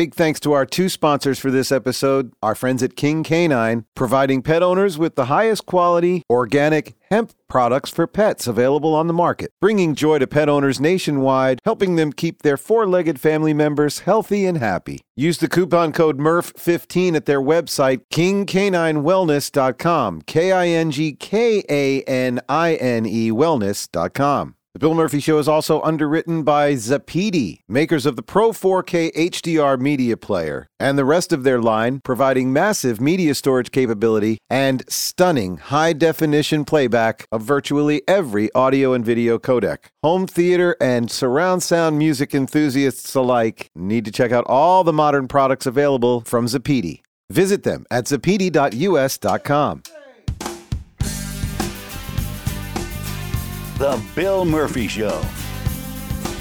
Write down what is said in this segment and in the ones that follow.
Big thanks to our two sponsors for this episode, our friends at King Canine, providing pet owners with the highest quality organic hemp products for pets available on the market, bringing joy to pet owners nationwide, helping them keep their four legged family members healthy and happy. Use the coupon code MURPH15 at their website, kingcaninewellness.com. K I N G K A N I N E wellness.com. Bill Murphy Show is also underwritten by Zappiti, makers of the Pro 4K HDR media player, and the rest of their line, providing massive media storage capability and stunning high definition playback of virtually every audio and video codec. Home theater and surround sound music enthusiasts alike need to check out all the modern products available from Zappiti. Visit them at zapedi.us.com. The Bill Murphy Show.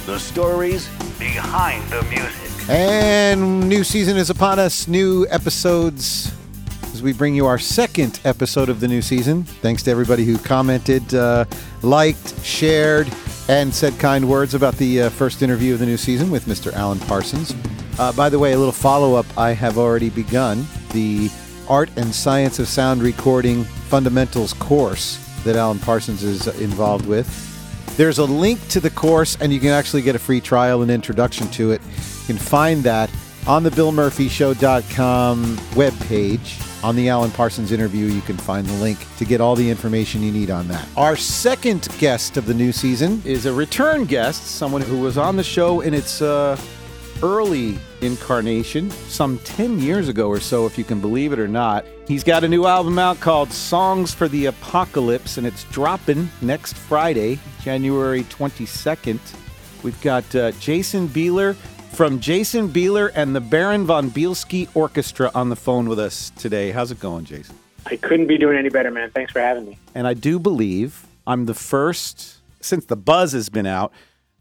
The stories behind the music. And new season is upon us. New episodes as we bring you our second episode of the new season. Thanks to everybody who commented, uh, liked, shared, and said kind words about the uh, first interview of the new season with Mr. Alan Parsons. Uh, by the way, a little follow up I have already begun the Art and Science of Sound Recording Fundamentals course that Alan Parsons is involved with. There's a link to the course, and you can actually get a free trial and introduction to it. You can find that on the BillMurphyShow.com webpage. On the Alan Parsons interview, you can find the link to get all the information you need on that. Our second guest of the new season is a return guest, someone who was on the show in its uh, early incarnation, some 10 years ago or so, if you can believe it or not. He's got a new album out called Songs for the Apocalypse, and it's dropping next Friday, January 22nd. We've got uh, Jason Bieler from Jason Bieler and the Baron von Bielski Orchestra on the phone with us today. How's it going, Jason? I couldn't be doing any better, man. Thanks for having me. And I do believe I'm the first, since the buzz has been out,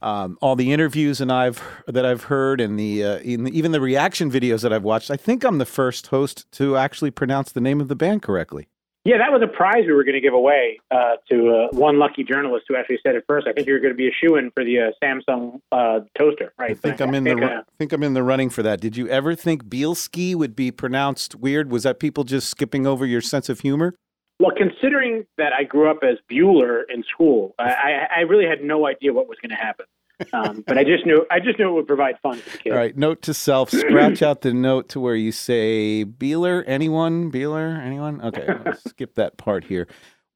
um, all the interviews and I've that I've heard and the, uh, the, even the reaction videos that I've watched, I think I'm the first host to actually pronounce the name of the band correctly. Yeah, that was a prize we were going to give away uh, to uh, one lucky journalist who actually said it first. I think you're going to be a shoe in for the uh, Samsung uh, toaster, right? I think I'm in the I think I'm in the running for that. Did you ever think Bielski would be pronounced weird? Was that people just skipping over your sense of humor? Well, considering that I grew up as Bueller in school, I, I really had no idea what was going to happen. Um, but I just knew I just knew it would provide fun for the kids. All right, note to self: scratch out the note to where you say Beeler. Anyone? Beeler? Anyone? Okay, skip that part here.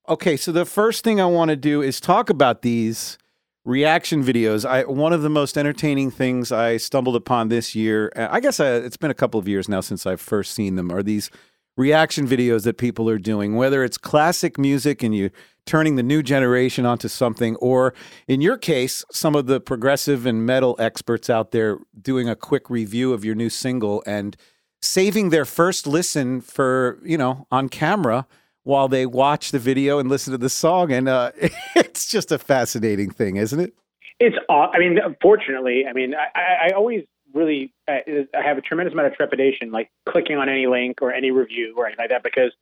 Okay, so the first thing I want to do is talk about these reaction videos. I one of the most entertaining things I stumbled upon this year. I guess I, it's been a couple of years now since I've first seen them. Are these reaction videos that people are doing, whether it's classic music and you turning the new generation onto something, or in your case, some of the progressive and metal experts out there doing a quick review of your new single and saving their first listen for, you know, on camera while they watch the video and listen to the song. And uh, it's just a fascinating thing, isn't it? It's, I mean, fortunately, I mean, I, I always really uh, I have a tremendous amount of trepidation, like clicking on any link or any review or anything like that, because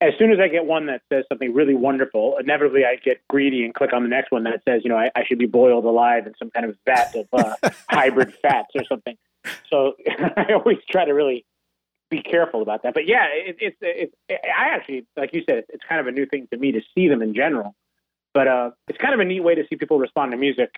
as soon as I get one that says something really wonderful, inevitably I get greedy and click on the next one that says, you know, I, I should be boiled alive in some kind of vat of uh, hybrid fats or something. So I always try to really be careful about that. But yeah, it, it's it's it, I actually, like you said, it's kind of a new thing to me to see them in general. But uh, it's kind of a neat way to see people respond to music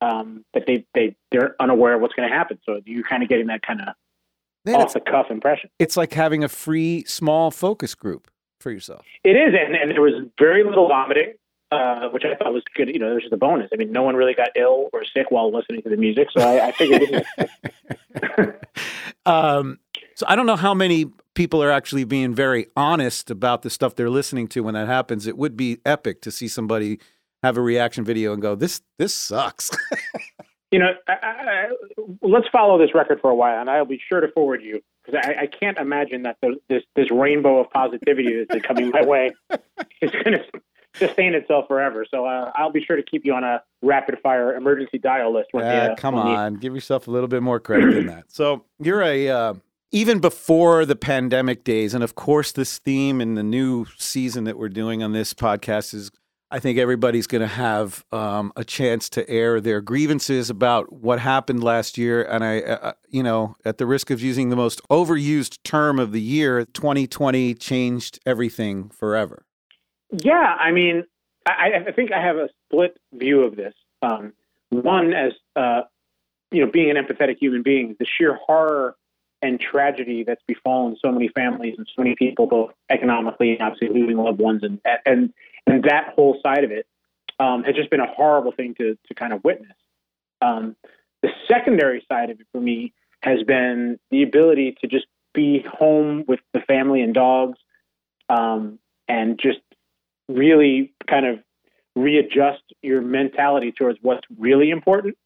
um, that they they they're unaware of what's going to happen. So you're kind of getting that kind of off the cuff impression. It's like having a free small focus group for yourself. It is, and, and there was very little vomiting, uh, which I thought was good. You know, this is a bonus. I mean, no one really got ill or sick while listening to the music, so I, I figured. um, so I don't know how many people are actually being very honest about the stuff they're listening to when that happens. It would be epic to see somebody have a reaction video and go, "This this sucks." you know, I, I, let's follow this record for a while, and I'll be sure to forward you because I, I, can't imagine that the, this this rainbow of positivity that's coming my way is going to sustain itself forever. So uh, I'll be sure to keep you on a rapid fire emergency dial list. When yeah, the, uh, come on, the... give yourself a little bit more credit than that. So you're a uh, even before the pandemic days, and of course, this theme in the new season that we're doing on this podcast is I think everybody's going to have um, a chance to air their grievances about what happened last year. And I, uh, uh you know, at the risk of using the most overused term of the year, 2020 changed everything forever. Yeah, I mean, I, I think I have a split view of this. Um, one, as uh, you know, being an empathetic human being, the sheer horror and tragedy that's befallen so many families and so many people, both economically and obviously losing loved ones, and and and that whole side of it um, has just been a horrible thing to to kind of witness. Um, the secondary side of it for me has been the ability to just be home with the family and dogs, um, and just really kind of readjust your mentality towards what's really important.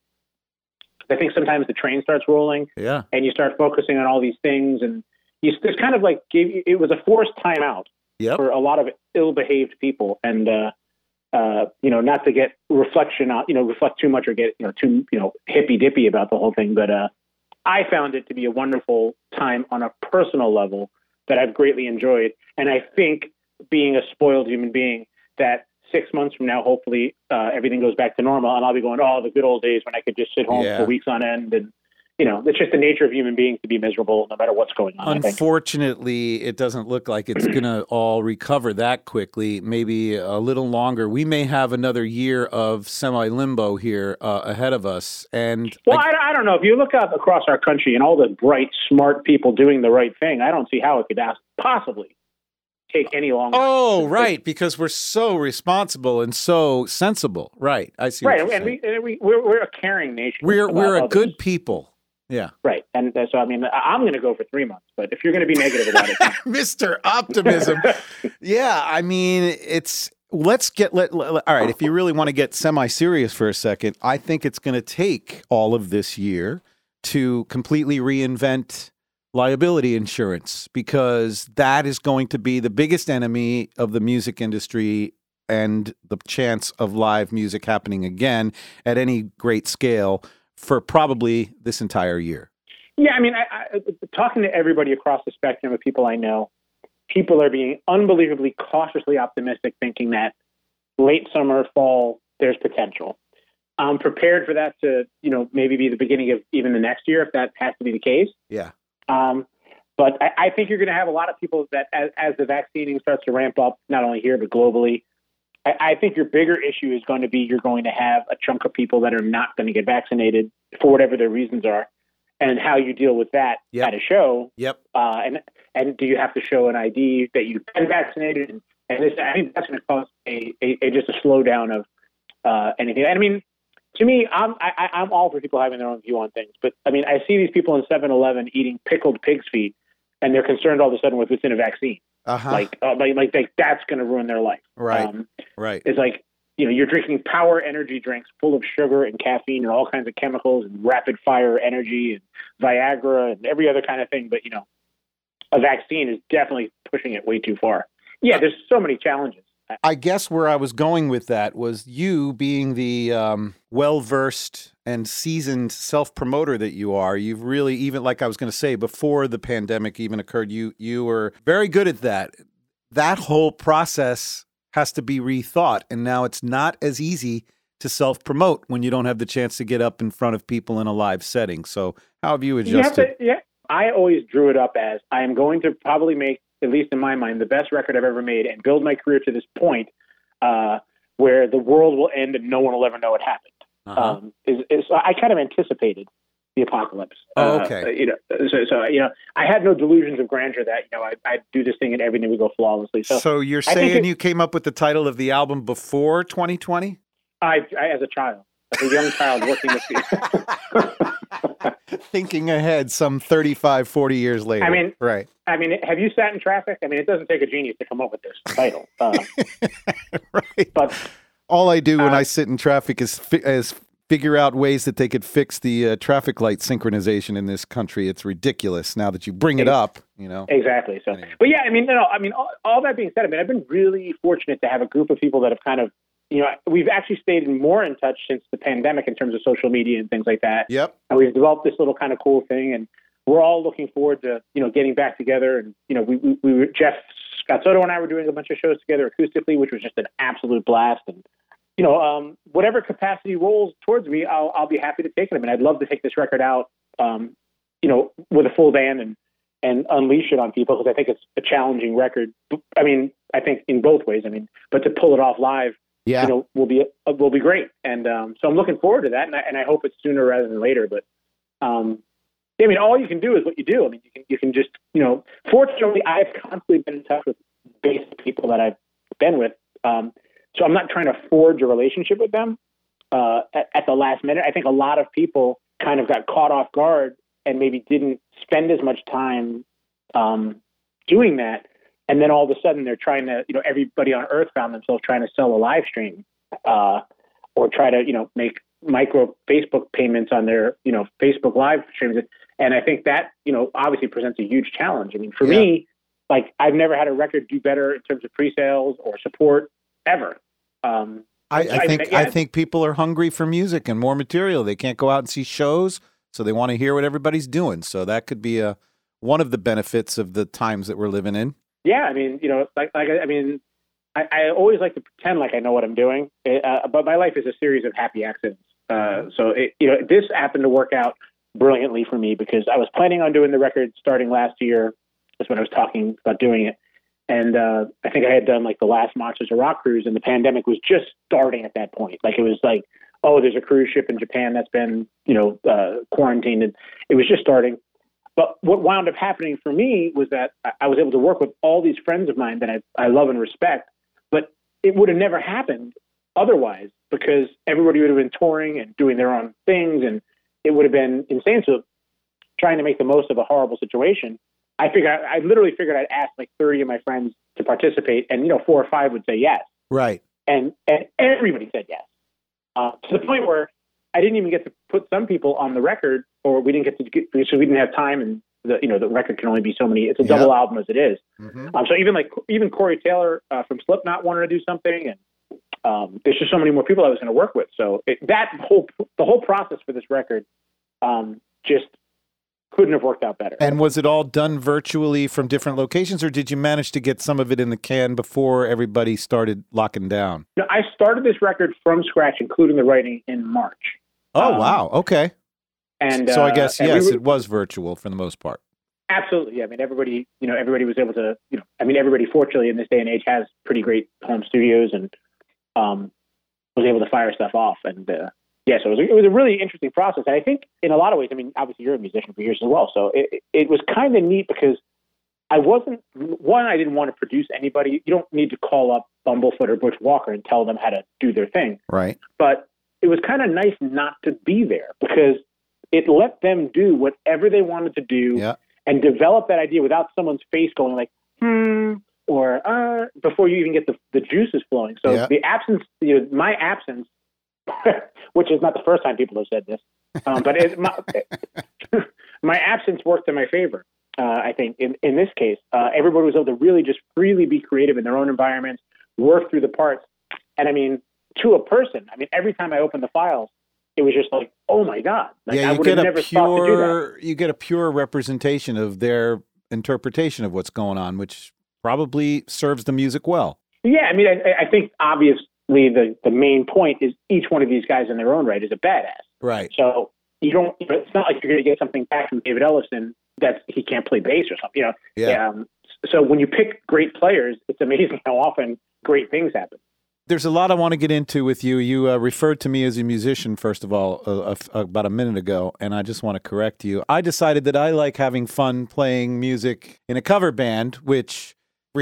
I think sometimes the train starts rolling, yeah, and you start focusing on all these things, and you, it's kind of like gave it was a forced timeout yep. for a lot of ill-behaved people, and uh, uh, you know, not to get reflection on, you know, reflect too much or get you know too you know hippy dippy about the whole thing, but uh, I found it to be a wonderful time on a personal level that I've greatly enjoyed, and I think being a spoiled human being that six months from now, hopefully uh, everything goes back to normal, and I'll be going, oh, the good old days when I could just sit home yeah. for weeks on end, and you know, it's just the nature of human beings to be miserable no matter what's going on. Unfortunately, it doesn't look like it's going to all recover that quickly. Maybe a little longer. We may have another year of semi limbo here uh, ahead of us. And well, I, I, I, don't know. If you look up across our country and all the bright, smart people doing the right thing, I don't see how it could possibly take any longer. Oh, right, because we're so responsible and so sensible. Right, I see. Right, and we, and we we're, we're a caring nation. We're we're a others. good people. Yeah. Right, and so I mean, I'm going to go for three months, but if you're going to be negative about it, Mister Optimism. yeah, I mean, it's let's get let, let, all right if you really want to get semi-serious for a second i think it's going to take all of this year to completely reinvent liability insurance because that is going to be the biggest enemy of the music industry and the chance of live music happening again at any great scale for probably this entire year. Yeah, I mean, I, I, talking to everybody across the spectrum of people I know, people are being unbelievably cautiously optimistic, thinking that late summer, fall, there's potential. I'm prepared for that to, you know, maybe be the beginning of even the next year if that has to be the case. Yeah. Um, but I, I, think you're going to have a lot of people that, as, as, the vaccinating starts to ramp up, not only here but globally, I, I, think your bigger issue is going to be you're going to have a chunk of people that are not going to get vaccinated for whatever their reasons are, and how you deal with that yep. at a show. Yep. Uh, and and do you have to show an ID that you've been vaccinated? And, and this, I think that's going to cause a, a, a, just a slowdown of uh, anything. And I mean, to me, I'm I, I'm all for people having their own view on things, but I mean, I see these people in 7-Eleven eating pickled pig's feet and they're concerned all of a sudden with what's in a vaccine. Uh-huh. Like, uh, like, like, like, that's going to ruin their life. Right. Um, right. It's like, you know, you're drinking power energy drinks full of sugar and caffeine and all kinds of chemicals and rapid fire energy and Viagra and every other kind of thing. But, you know, a vaccine is definitely pushing it way too far. Yeah, there's so many challenges. I guess where I was going with that was you being the um, well versed and seasoned self promoter that you are. You've really even like I was going to say before the pandemic even occurred. You you were very good at that. That whole process has to be rethought, and now it's not as easy to self promote when you don't have the chance to get up in front of people in a live setting. So how have you adjusted? You to, yeah, I always drew it up as I am going to probably make at least in my mind, the best record I've ever made and build my career to this point uh, where the world will end and no one will ever know it happened. Uh-huh. Um, is, is, I kind of anticipated the apocalypse. Oh, uh, okay. Uh, you know, so, so, you know, I had no delusions of grandeur that you know I I do this thing and everything would go flawlessly. So, so you're saying it, you came up with the title of the album before 2020? I, I as a child, as a young child working with people. Thinking ahead some 35, 40 years later. I mean, right. I mean, have you sat in traffic? I mean, it doesn't take a genius to come up with this title. Uh, right. But all I do uh, when I sit in traffic is fi- is figure out ways that they could fix the uh, traffic light synchronization in this country. It's ridiculous now that you bring it up. You know exactly. So, anyway. but yeah, I mean, no, I mean, all, all that being said, I mean, I've been really fortunate to have a group of people that have kind of you know, we've actually stayed more in touch since the pandemic in terms of social media and things like that. Yep. And we've developed this little kind of cool thing, and we're all looking forward to you know getting back together. And you know, we we, we Jeff Scott Soto and I were doing a bunch of shows together acoustically, which was just an absolute blast. And you know, um, whatever capacity rolls towards me, I'll I'll be happy to take them. And I'd love to take this record out, um, you know, with a full band and and unleash it on people because I think it's a challenging record. I mean, I think in both ways. I mean, but to pull it off live, Yeah. you know, will be uh, will be great. And um, so I'm looking forward to that, and I, and I hope it's sooner rather than later. But um, I mean, all you can do is what you do. I mean, you can you can just you know. Fortunately, I've constantly been in touch with basic people that I've been with. Um, so I'm not trying to forge a relationship with them uh, at, at the last minute. I think a lot of people kind of got caught off guard and maybe didn't spend as much time um, doing that. And then all of a sudden they're trying to, you know, everybody on earth found themselves trying to sell a live stream uh, or try to, you know, make micro Facebook payments on their, you know, Facebook live streams. And I think that, you know, obviously presents a huge challenge. I mean, for Yeah. me, like I've never had a record do better in terms of pre-sales or support ever. Um, I, I- I think yeah. I think people are hungry for music and more material. They can't go out and see shows, so they want to hear what everybody's doing. So that could be a one of the benefits of the times that we're living in. yeah, I mean, you know, like, like I mean, I, I always like to pretend like I know what I'm doing, uh, but my life is a series of happy accidents. Uh, so, it, you know, this happened to work out brilliantly for me because I was planning on doing the record starting last year. That's when I was talking about doing it. And uh, I think I had done like the last Monsters of Rock cruise, and the pandemic was just starting at that point. Like it was like, oh, there's a cruise ship in Japan that's been, you know, uh, quarantined, and it was just starting. But what wound up happening for me was that I- was able to work with all these friends of mine that I, I love and respect, but it would have never happened otherwise because everybody would have been touring and doing their own things, and it would have been insane. So trying to make the most of a horrible situation, I figured I literally figured I'd ask like 30 of my friends to participate, and you know, four or five would say yes, Right. and and everybody said yes, uh, to the point where I didn't even get to put some people on the record, or we didn't get to get because we didn't have time, and the you know the record can only be so many. It's a double album as it is. Mhm. Um, so even like even Corey Taylor uh, from Slipknot wanted to do something, and um, there's just so many more people I was going to work with. So it, that whole the whole process for this record um, just couldn't have worked out better. And was it all done virtually from different locations, or did you manage to get some of it in the can before everybody started locking down? No, I started this record from scratch, including the writing in March. Oh Um, wow. Okay. And so I uh, guess and we yes, were- it was virtual for the most part. Absolutely. I mean, everybody, you know, everybody was able to, you know, I mean, everybody fortunately in this day and age has pretty great home studios and um, was able to fire stuff off. And uh, yeah, so it was, it was a really interesting process. And I think in a lot of ways, I mean, obviously you're a musician for years as well. So it, it- it was kind of neat because I wasn't, one, I didn't want to produce anybody. You don't need to call up Bumblefoot or Butch Walker and tell them how to do their thing Right. but it was kind of nice not to be there because it let them do whatever they wanted to do Yeah. and develop that idea without someone's face going like hmm or uh before you even get the the juices flowing so Yeah. the absence you know my absence which is not the first time people have said this um, but it, my, my absence worked in my favor uh, I think in, in this case, uh, everybody was able to really just freely be creative in their own environments, work through the parts. And I mean, to a person, I mean, every time I opened the files, it was just like, oh my God. Like, yeah, I you would get have a never thought to do that. pure you get a pure representation of their interpretation of what's going on, which probably serves the music well. Yeah, I mean, I, I think obviously the, the main point is each one of these guys in their own right is a badass. Right. So you don't, it's not like you're going to get something back from David Ellison that he can't play bass or something, you know. Yeah. Um, so when you pick great players, it's amazing how often great things happen. There's a lot I want to get into with you. You uh, referred to me as a musician, first of all, uh, uh, about a minute ago, and I just want to correct you. I decided that I like having fun playing music in a cover band, which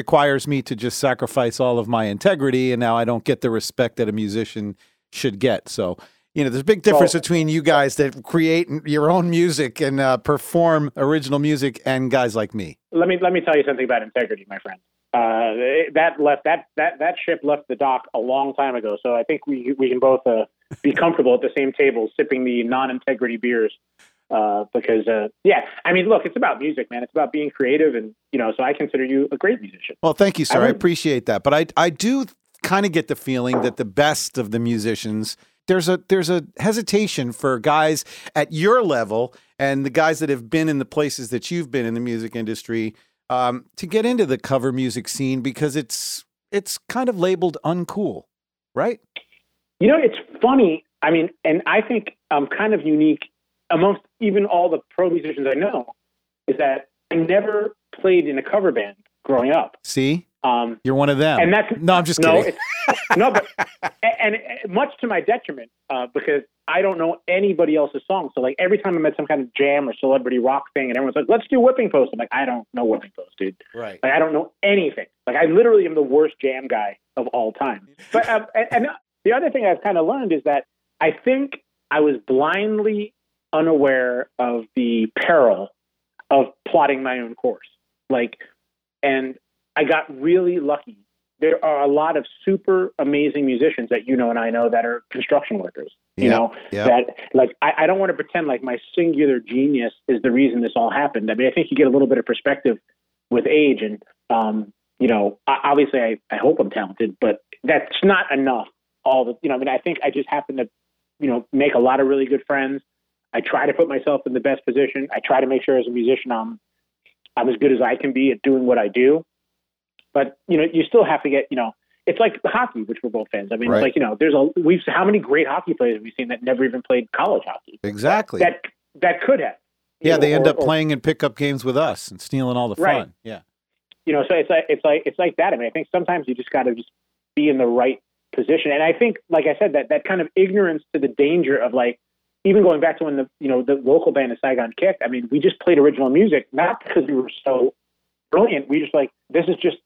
requires me to just sacrifice all of my integrity, and now I don't get the respect that a musician should get. So, you know, there's a big difference Well- between you guys that create your own music and uh, perform original music and guys like me. Let me let me tell you something about integrity, my friend. Uh, that left that that that ship left the dock a long time ago. So I think we we can both uh, be comfortable at the same table sipping the non-integrity beers. Uh, because uh, yeah, I mean, look, it's about music, man. It's about being creative, and you know, so I consider you a great musician. Well, thank you, sir. I, would- appreciate that. But I I do kind of get the feeling that the best of the musicians there's a there's a hesitation for guys at your level and the guys that have been in the places that you've been in the music industry um, to get into the cover music scene because it's it's kind of labeled uncool, right? You know, it's funny. I mean, and I think I'm kind of unique amongst even all the pro musicians I know, is that I never played in a cover band growing up. See, Um, you're one of them. and that's no, I'm just no, kidding. no, but and, and much to my detriment uh, because I don't know anybody else's song. So like every time I'm at some kind of jam or celebrity rock thing, and everyone's like, "Let's do Whipping Post," I'm like, I don't know Whipping Post, dude. right. Like I don't know anything. Like I literally am the worst jam guy of all time. But um, and, and the other thing I've kind of learned is that I think I was blindly unaware of the peril of plotting my own course. Like, and I got really lucky. There are a lot of super amazing musicians that you know and I know that are construction workers. You Yeah, know yeah. that like I, I don't want to pretend like my singular genius is the reason this all happened. I mean, I think you get a little bit of perspective with age, and um, you know, obviously, I, I hope I'm talented, but that's not enough. All the you know, I mean, I think I just happen to you know make a lot of really good friends. I try to put myself in the best position. I try to make sure as a musician I'm I'm as good as I can be at doing what I do. But you know, you still have to get you know. It's like hockey, which we're both fans. I mean, Right. it's like you know, there's a we've how many great hockey players have we seen that never even played college hockey? Exactly. That that could have. Yeah, know, they end or- up or- playing in pickup games with us and stealing all the Right. fun. Yeah. you know, so it's like it's like it's like that. I mean, I think sometimes you just got to just be in the right position. And I think, like I said, that that kind of ignorance to the danger of like even going back to when the you know the local band of Saigon Kick. I mean, we just played original music not because we were so brilliant. We just like this is just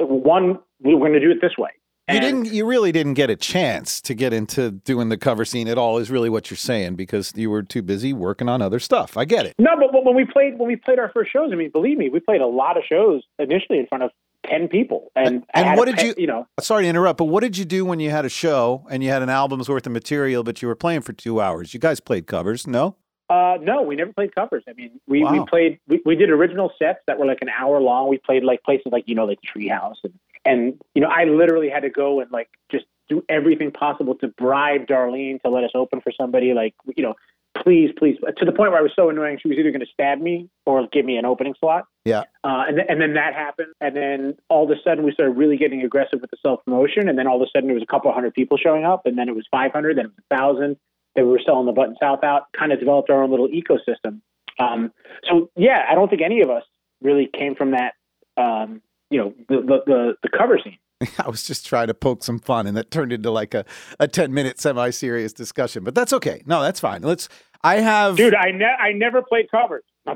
one. We we're going to do it this way. You didn't. You really didn't get a chance to get into doing the cover scene at all. Is really what you're saying because you were too busy working on other stuff. I get it. No, but when we played when we played our first shows, I mean, believe me, we played a lot of shows initially in front of ten people. And And what did you- You know, Sorry to interrupt, but what did you do when you had a show and you had an album's worth of material, but you were playing for two hours? You guys played covers, no? Uh, no, we never played covers. I mean, we, Wow. we played we, we did original sets that were like an hour long. We played like places like you know like Treehouse and and you know I literally had to go and like just do everything possible to bribe Darlene to let us open for somebody. Like you know, please, please, to the point where I was so annoying. She was either going to stab me or give me an opening slot. Yeah. Uh, and, th- and then that happened. And then all of a sudden we started really getting aggressive with the self promotion. And then all of a sudden there was a couple hundred people showing up. And then it was 500, then it was 1,000. Then we were selling the Button South out, kind of developed our own little ecosystem. Um, so, yeah, I don't think any of us really came from that, um, you know, the, the, the, the cover scene. I was just trying to poke some fun, and that turned into like a, a ten minute semi serious discussion. But that's okay. No, that's fine. Let's. I have, Dude, I, ne- I never played covers.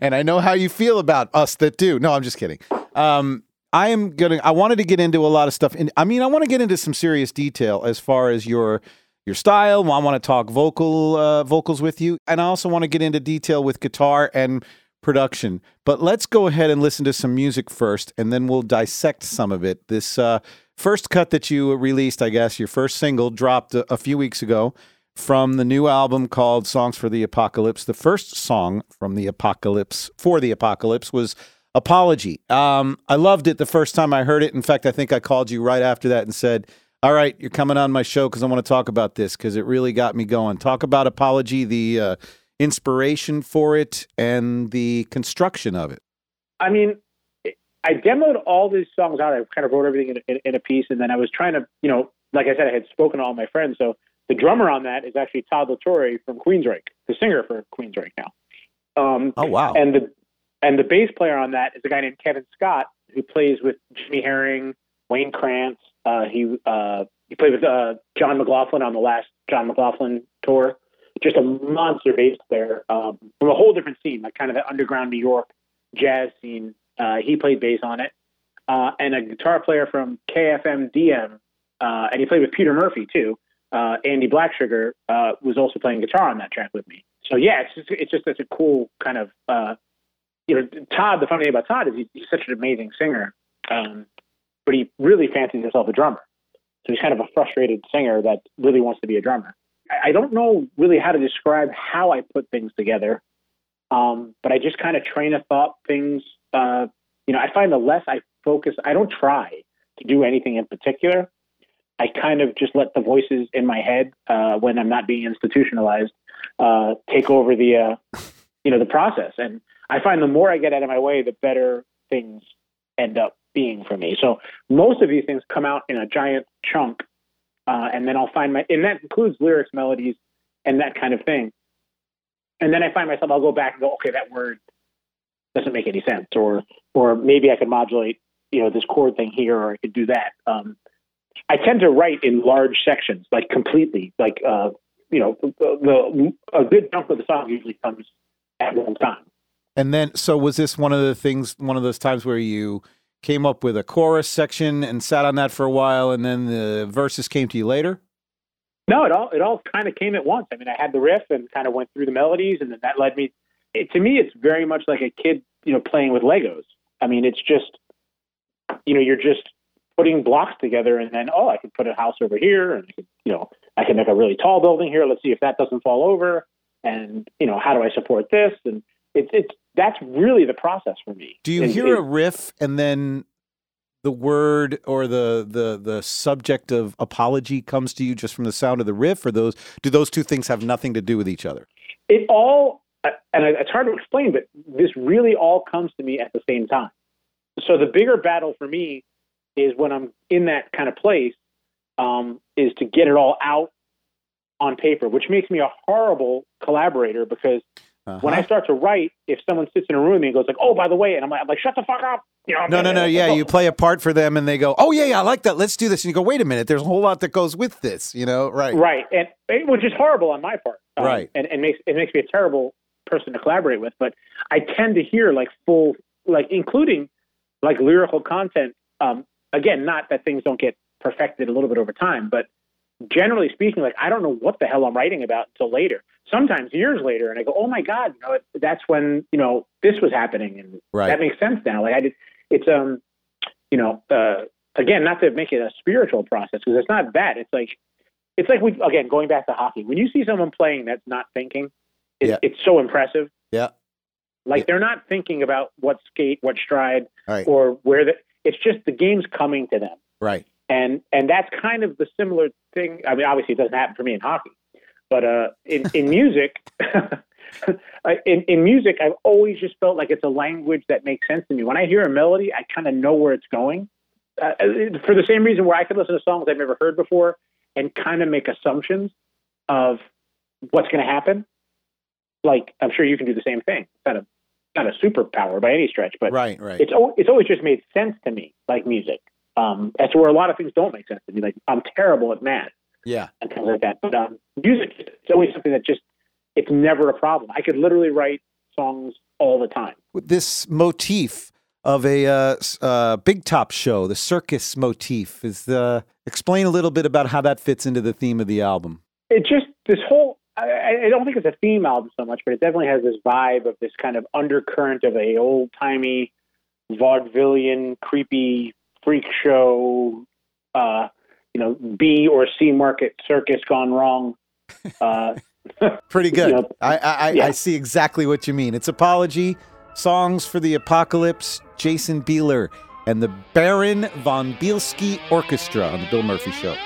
And I know how you feel about us that do. No, I'm just kidding. Um, I am gonna. I wanted to get into a lot of stuff, and I mean, I want to get into some serious detail as far as your your style. I want to talk vocal uh, vocals with you, and I also want to get into detail with guitar and production. But let's go ahead and listen to some music first, and then we'll dissect some of it. This uh, first cut that you released, I guess, your first single dropped a, a few weeks ago from the new album called Songs for the Apocalypse. The first song from the Apocalypse for the Apocalypse was Apology. Um, I loved it the first time I heard it. In fact, I think I called you right after that and said, All right, you're coming on my show because I want to talk about this because it really got me going. Talk about Apology, the uh, inspiration for it, and the construction of it. I mean, I demoed all these songs out. I kind of wrote everything in, in, in a piece, and then I was trying to, you know, like I said, I had spoken to all my friends. So the drummer on that is actually Todd La Torre from Queensryche, the singer for Queensryche now. Um, Oh, wow. and the and the bass player on that is a guy named Kevin Scott who plays with Jimmy Herring, Wayne Krantz. Uh, he uh, he played with uh, John McLaughlin on the last John McLaughlin tour. Just a monster bass player um, from a whole different scene, like kind of the underground New York jazz scene. Uh, he played bass on it, uh, and a guitar player from KMFDM, uh, and he played with Peter Murphy too. Uh, Andee Blacksugar uh, was also playing guitar on that track with me. So yeah, it's just it's just such a cool kind of uh, you know Todd. The funny thing about Todd is he's, he's such an amazing singer, um, but he really fancies himself a drummer. So he's kind of a frustrated singer that really wants to be a drummer. I, I don't know really how to describe how I put things together, um, but I just kind of train of thought things. Uh, you know, I find the less I focus, I don't try to do anything in particular. I kind of just let the voices in my head uh, when I'm not being institutionalized uh, take over the uh, you know, the process. And I find the more I get out of my way, the better things end up being for me. So most of these things come out in a giant chunk, uh, and then I'll find my, and that includes lyrics, melodies, and that kind of thing. And then I find myself, I'll go back and go, okay, that word doesn't make any sense, or or maybe I could modulate, you know, this chord thing here, or I could do that. Um, I tend to write in large sections, like completely, like uh, you know, the, the a good chunk of the song usually comes at one time. And then, so was this one of the things, one of those times where you came up with a chorus section and sat on that for a while, and then the verses came to you later? No, it all it all kind of came at once. I mean, I had the riff and kind of went through the melodies, and then that led me. It, to me, it's very much like a kid, you know, playing with Legos. I mean, it's just, you know, you're just putting blocks together, and then oh, I could put a house over here, and you know, I can make a really tall building here. Let's see if that doesn't fall over, and you know, how do I support this? And it's it's that's really the process for me. Do you hear it- a riff and then the word or the the the subject of apology comes to you just from the sound of the riff, or those do those two things have nothing to do with each other? it all and it's hard to explain but this really all comes to me at the same time so the bigger battle for me is when i'm in that kind of place um, is to get it all out on paper which makes me a horrible collaborator because when i Uh-huh. start to write if someone sits in a room and goes like oh by the way and i'm like, I'm like shut the fuck up you know, No, no, no. Yeah, you play a part for them, and they go, "Oh, yeah, yeah, I like that. Let's do this." And you go, "Wait a minute. There's a whole lot that goes with this." You know, right? right and which is horrible on my part um, Right. and, and makes it makes me a terrible person to collaborate with but i tend to hear like full like including like lyrical content um again not that things don't get perfected a little bit over time but generally speaking like i don't know what the hell i'm writing about until later sometimes years later and i go oh my god you know that's when you know this was happening and Right. that makes sense now like i did it's um you know uh again not to make it a spiritual process because it's not bad it's like it's like we again going back to hockey when you see someone playing that's not thinking it's, Yeah. it's so impressive Yeah. like Yeah. they're not thinking about what skate what stride Right. or where the it's just the game's coming to them. Right. and and that's kind of the similar thing. I mean obviously it doesn't happen for me in hockey but uh in in music in in music i've always just felt like it's a language that makes sense to me. When i hear a melody i kind of know where it's going. Uh, for the same reason where i can listen to songs i've never heard before and kind of make assumptions of what's going to happen like i'm sure you can do the same thing not a not a superpower by any stretch but Right. Right. it's it's always just made sense to me, like music. Um, that's where a lot of things don't make sense to me. Like I'm terrible at math yeah. and things like that. But um, music, it's always something that just it's never a problem. I could literally write songs all the time. This motif of a uh, uh, big top show, the circus motif, is the explain a little bit about how that fits into the theme of the album. It just this whole. I, I don't think it's a theme album so much, but it definitely has this vibe of this kind of undercurrent of a old timey vaudevillian, creepy freak show. Uh, you know, B or C market circus gone wrong. Uh, Pretty good. You know, I I, yeah. I see exactly what you mean. It's apology, songs for the apocalypse, Jason Bieler, and the Baron von Bielski Orchestra on the Bill Murphy Show.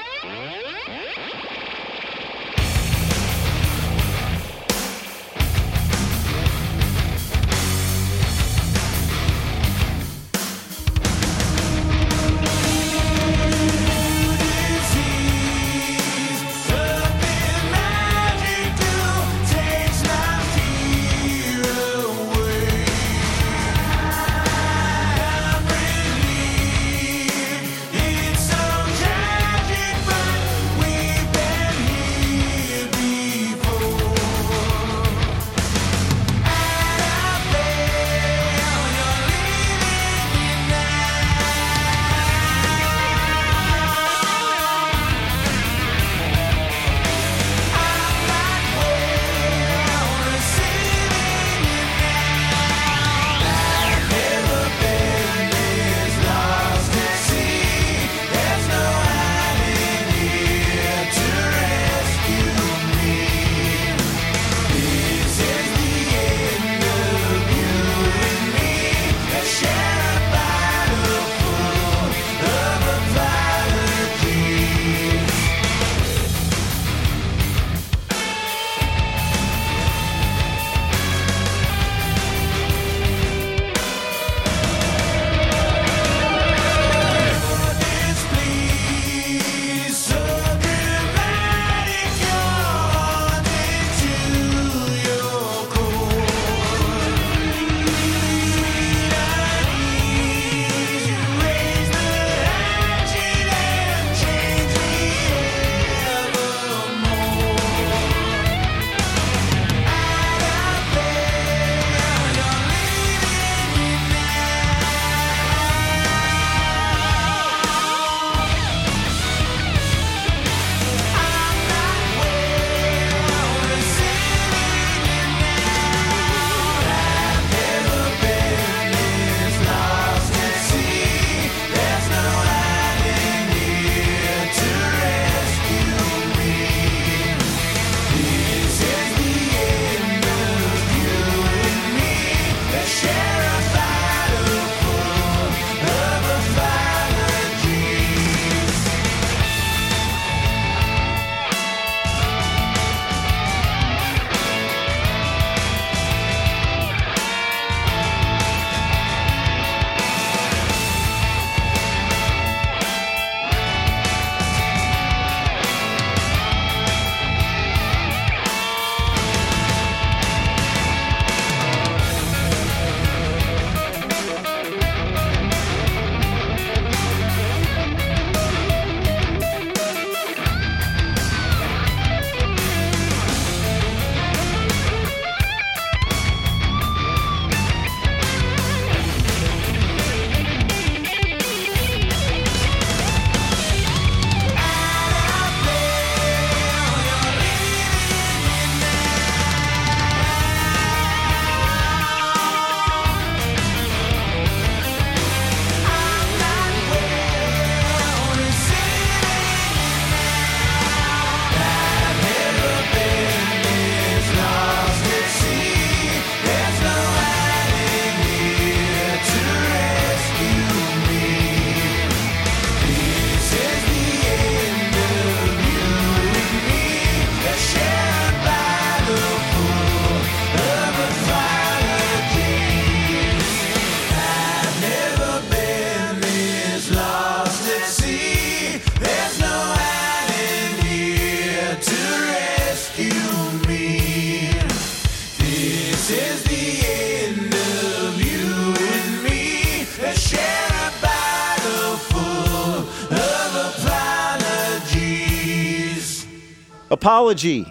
Apology,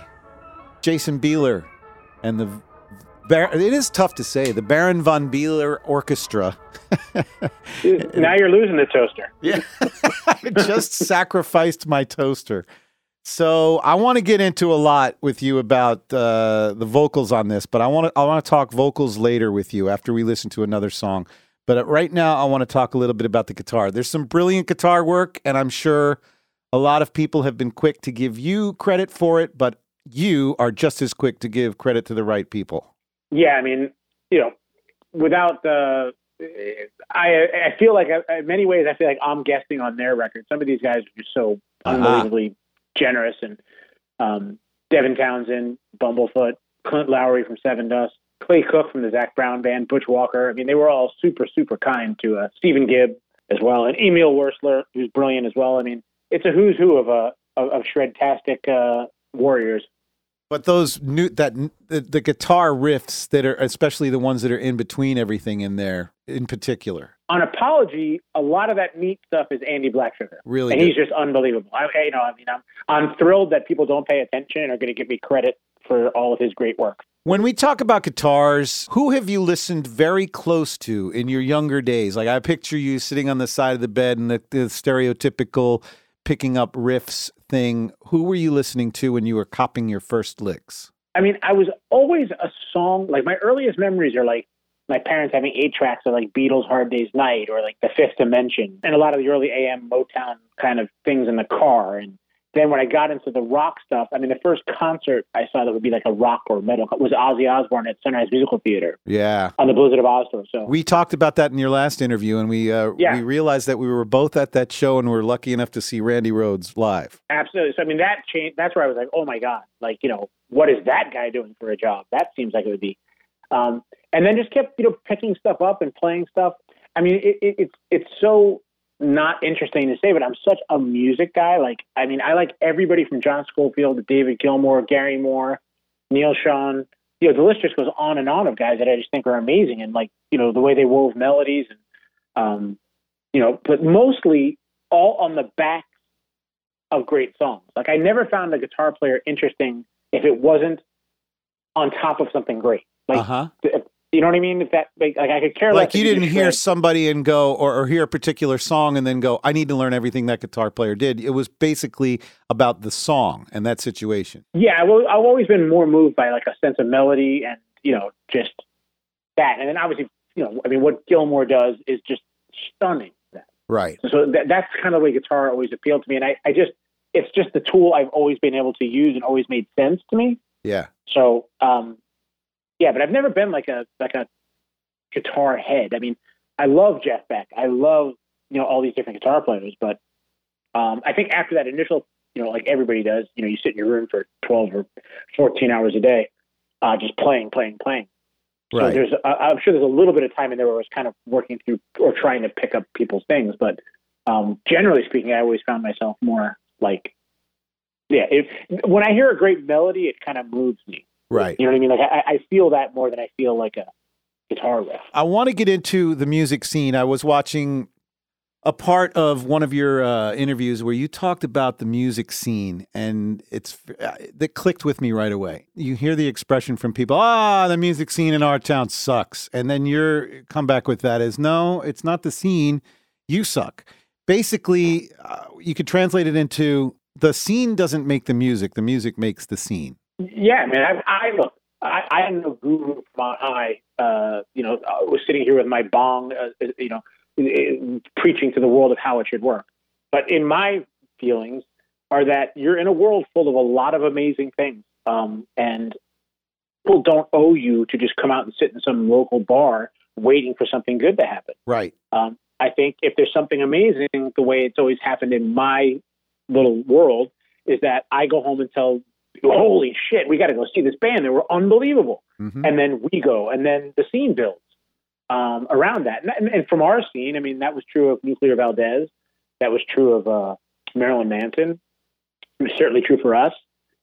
Jason Bieler, and the. Bar- it is tough to say the Baron von Bieler Orchestra. now you're losing the toaster. Yeah, I just sacrificed my toaster. So I want to get into a lot with you about uh, the vocals on this, but I want to I want to talk vocals later with you after we listen to another song. But right now, I want to talk a little bit about the guitar. There's some brilliant guitar work, and I'm sure a lot of people have been quick to give you credit for it, but you are just as quick to give credit to the right people. Yeah, I mean, you know, without the, I I feel like uh, in many ways I feel like I'm guessing on their record. Some of these guys are just so Uh-huh. unbelievably generous, and um, Devin Townsend, Bumblefoot, Clint Lowery from Sevendust, Clay Cook from the Zac Brown Band, Butch Walker. I mean, they were all super super kind to uh, Stephen Gibb as well, and Emil Werstler, who's brilliant as well. I mean, it's a who's who of uh, of, of shred-tastic uh, warriors. But those new that the, the guitar riffs that are especially the ones that are in between everything in there in particular. on Apology, a lot of that meat stuff is Andee Blacksugar. Really and good. he's just unbelievable. I, you know, I mean, I'm I'm thrilled that people don't pay attention and are going to give me credit for all of his great work. When we talk about guitars, who have you listened very close to in your younger days? Like I picture you sitting on the side of the bed and the, the stereotypical picking up riffs thing. Who were you listening to when you were copying your first licks? I mean, I was always a song like my earliest memories are like my parents having eight tracks of like Beatles Hard Day's Night or like The Fifth Dimension and a lot of the early AM Motown kind of things in the car. And then when I got into the rock stuff, I mean, the first concert I saw that would be like a rock or metal was Ozzy Osbourne at Sunrise Musical Theater Yeah. on the Blizzard of Oz tour. So We talked about that in your last interview, and we uh, Yeah. we realized that we were both at that show, and we're lucky enough to see Randy Rhoads live. Absolutely. So I mean that changed. That's where I was like, oh my god, like you know, what is that guy doing for a job? That seems like it would be. Um, and then just kept you know picking stuff up and playing stuff. I mean, it, it, it's it's so not interesting to say, but I'm such a music guy. Like, I mean, I like everybody from John Scofield to David Gilmour, Gary Moore, Neal Schon. You know, the list just goes on and on of guys that I just think are amazing, and like you know the way they wove melodies and um, you know, but mostly all on the back of great songs. Like I never found a guitar player interesting if it wasn't on top of something great. Like Uh huh. if- you know what I mean? If that like, like I could care Like less. Like you didn't hear somebody and go, or, or hear a particular song and then go, I need to learn everything that guitar player did. It was basically about the song and that situation. Yeah, well, I've always been more moved by like a sense of melody and you know just that. And then obviously, you know, I mean, what Gilmour does is just stunning. That Right. so that, that's kind of the way guitar always appealed to me. And I, I just it's just the tool I've always been able to use and always made sense to me. Yeah. So, um, yeah, but I've never been like a like a guitar head. I mean, I love Jeff Beck. I love you know all these different guitar players, but um, I think after that initial, you know, like everybody does, you know, you sit in your room for twelve or fourteen hours a day, uh, just playing, playing, playing. So Right. there's, uh, I'm sure there's a little bit of time in there where I was kind of working through or trying to pick up people's things, but um, generally speaking, I always found myself more like, yeah, if when I hear a great melody, it kind of moves me. Right. You know what I mean? Like I, I feel that more than I feel like a guitar riff. I want to get into the music scene. I was watching a part of one of your uh, interviews where you talked about the music scene, and it's uh, that clicked with me right away. You hear the expression from people, "Ah, the music scene in our town sucks," and then your comeback with that is, "No, it's not the scene. You suck." Basically, uh, you could translate it into the scene doesn't make the music; the music makes the scene. Yeah, man. I, I look. I, I am no guru from on high. Uh, you know, I was sitting here with my bong. Uh, you know, uh, preaching to the world of how it should work. But in my feelings, are that you're in a world full of a lot of amazing things, um, and people don't owe you to just come out and sit in some local bar waiting for something good to happen. Right. Um, I think if there's something amazing, the way it's always happened in my little world is that I go home and tell, holy shit, we got to go see this band. They were unbelievable. Mhm. And then we go, and then the scene builds um, around that. And, and from our scene, I mean, that was true of Nuclear Valdez. That was true of uh, Marilyn Manson. It was certainly true for us.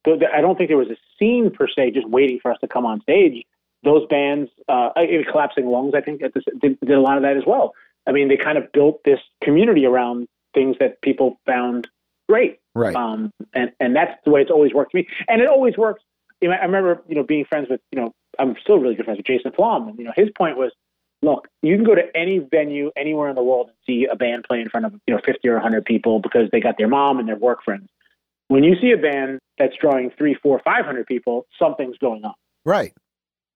But I don't think there was a scene per se just waiting for us to come on stage. Those bands, uh, Collapsing Lungs, I think, at this, did, did a lot of that as well. I mean, they kind of built this community around things that people found great. Right. Um, and and that's the way it's always worked for me, and it always works. You know, I remember you know being friends with you know I'm still really good friends with Jason Flom, and you know his point was, look, you can go to any venue anywhere in the world and see a band play in front of you know 50 or 100 people because they got their mom and their work friends. When you see a band that's drawing three, four, five hundred people, something's going on. Right.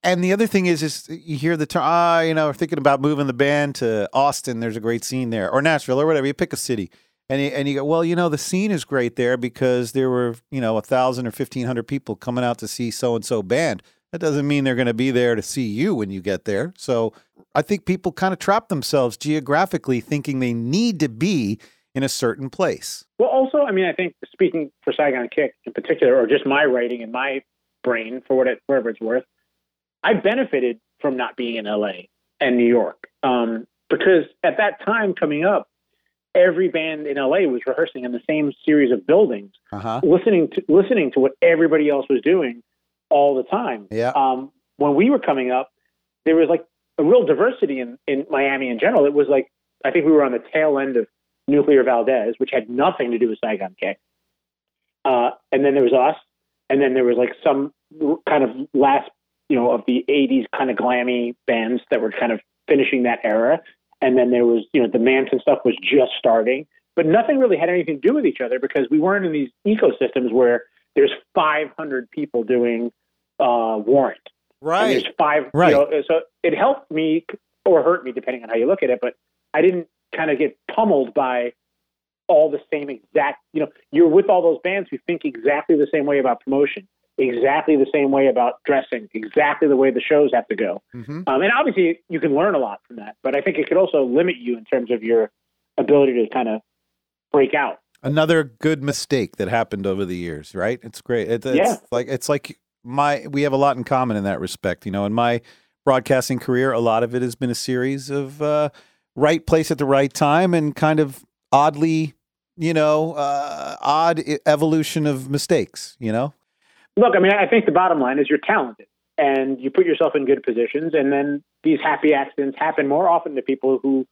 And the other thing is, is you hear the term, ah, you know, we're thinking about moving the band to Austin. There's a great scene there, or Nashville, or whatever. You pick a city, and you, and you go, well, you know, the scene is great there because there were, you know, a thousand or fifteen hundred people coming out to see so and so band. That doesn't mean they're going to be there to see you when you get there. So I think people kind of trap themselves geographically, thinking they need to be in a certain place. Well, also, I mean, I think speaking for Saigon Kick in particular, or just my writing and my brain for what it, whatever it's worth, I benefited from not being in LA and New York um, because at that time coming up, every band in LA was rehearsing in the same series of buildings, Uh-huh. listening to listening to what everybody else was doing all the time. Yeah. Um, when we were coming up, there was like a real diversity in, in Miami in general. It was like I think we were on the tail end of Nuclear Valdez, which had nothing to do with Saigon Kick. Uh, and then there was us, and then there was like some kind of last, you know, of the '80s kind of glammy bands that were kind of finishing that era. And then there was, you know, the Manson stuff was just starting, but nothing really had anything to do with each other because we weren't in these ecosystems where there's 500 people doing uh, Warrant. And Right. there's five. Right. You know, so it helped me or hurt me, depending on how you look at it. But I didn't kind of get pummeled by all the same exact. You know, you're with all those bands who think exactly the same way about promotion, exactly the same way about dressing, exactly the way the shows have to go. hmm Um, and obviously, you can learn a lot from that. But I think it could also limit you in terms of your ability to kind of break out. Another good mistake that happened over the years, right? It's great. It's, it's Yeah. like it's like my we have a lot in common in that respect. You know, in my broadcasting career, a lot of it has been a series of uh, right place at the right time and kind of oddly, you know, uh, odd evolution of mistakes. You know, Look, I mean, I think the bottom line is you're talented and you put yourself in good positions, and then these happy accidents happen more often to people who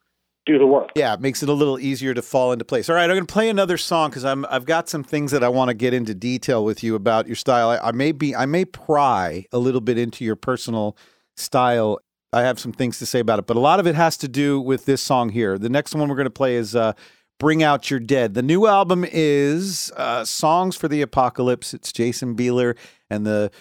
do the work. yeah, it makes it a little easier to fall into place. All right, I'm going to play another song because I'm I've got some things that I want to get into detail with you about your style. I, I may be I may pry a little bit into your personal style. I have some things to say about it, but a lot of it has to do with this song here. The next one we're going to play is uh, "Bring Out Your Dead." The new album is uh, "Songs for the Apocalypse." It's Jason Bieler and the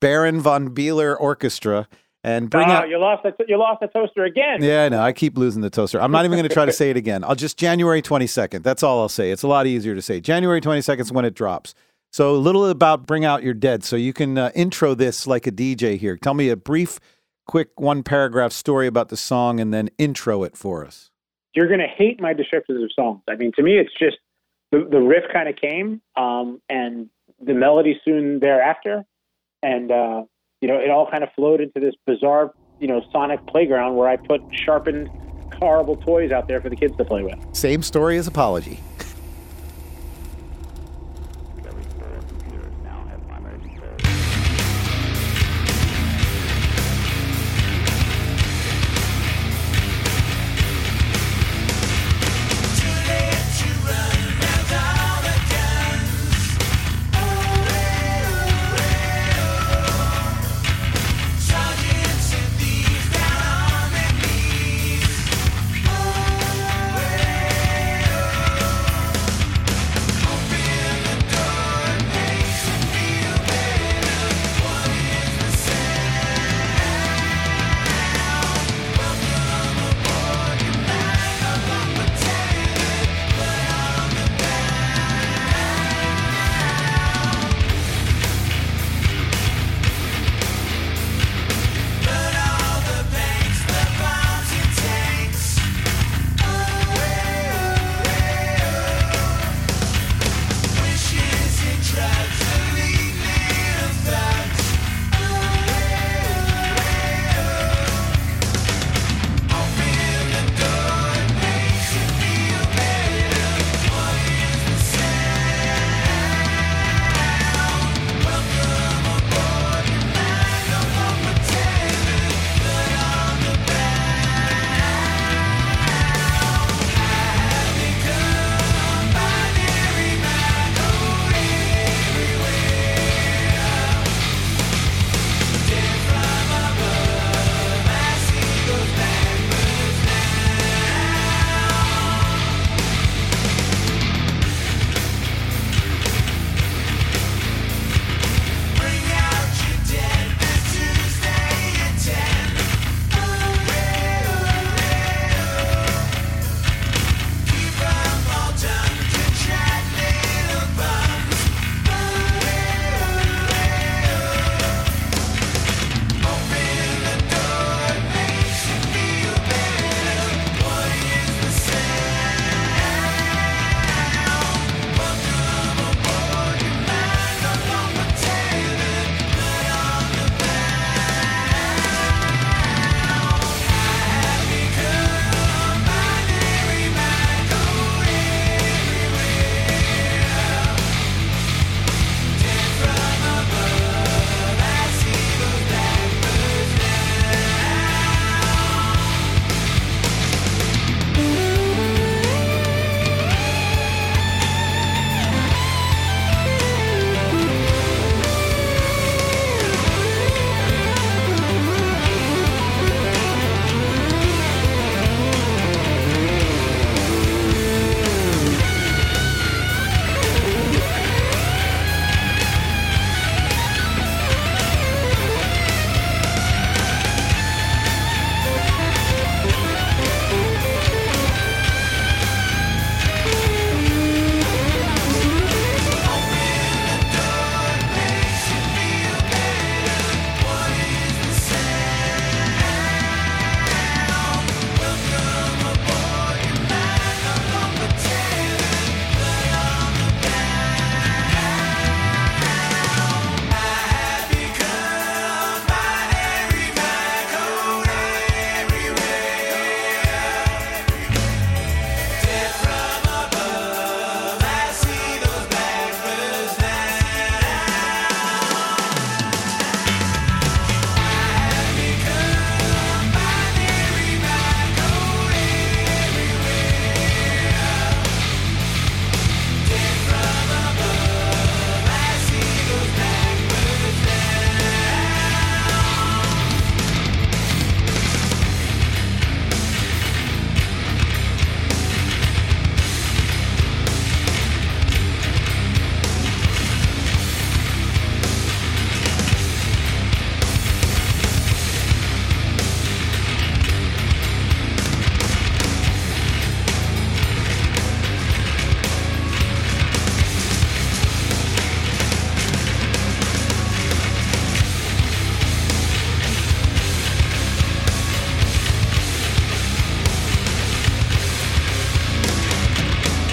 Baron von Bieler Orchestra. And bring Oh, out you lost that. You lost the toaster again. yeah, I know. I keep losing the toaster. I'm not even going to try to say it again. I'll just January 22nd. That's all I'll say. It's a lot easier to say. January 22nd is when it drops. So a little about Bring Out Your Dead. So you can uh, intro this like a DJ here. Tell me a brief, quick one paragraph story about the song and then intro it for us. You're going to hate my descriptions of songs. I mean, to me, it's just the, the riff kind of came, um, and the melody soon thereafter, and uh, you know, it all kind of flowed into this bizarre, you know, sonic playground where I put sharpened, horrible toys out there for the kids to play with. Same story as Apology.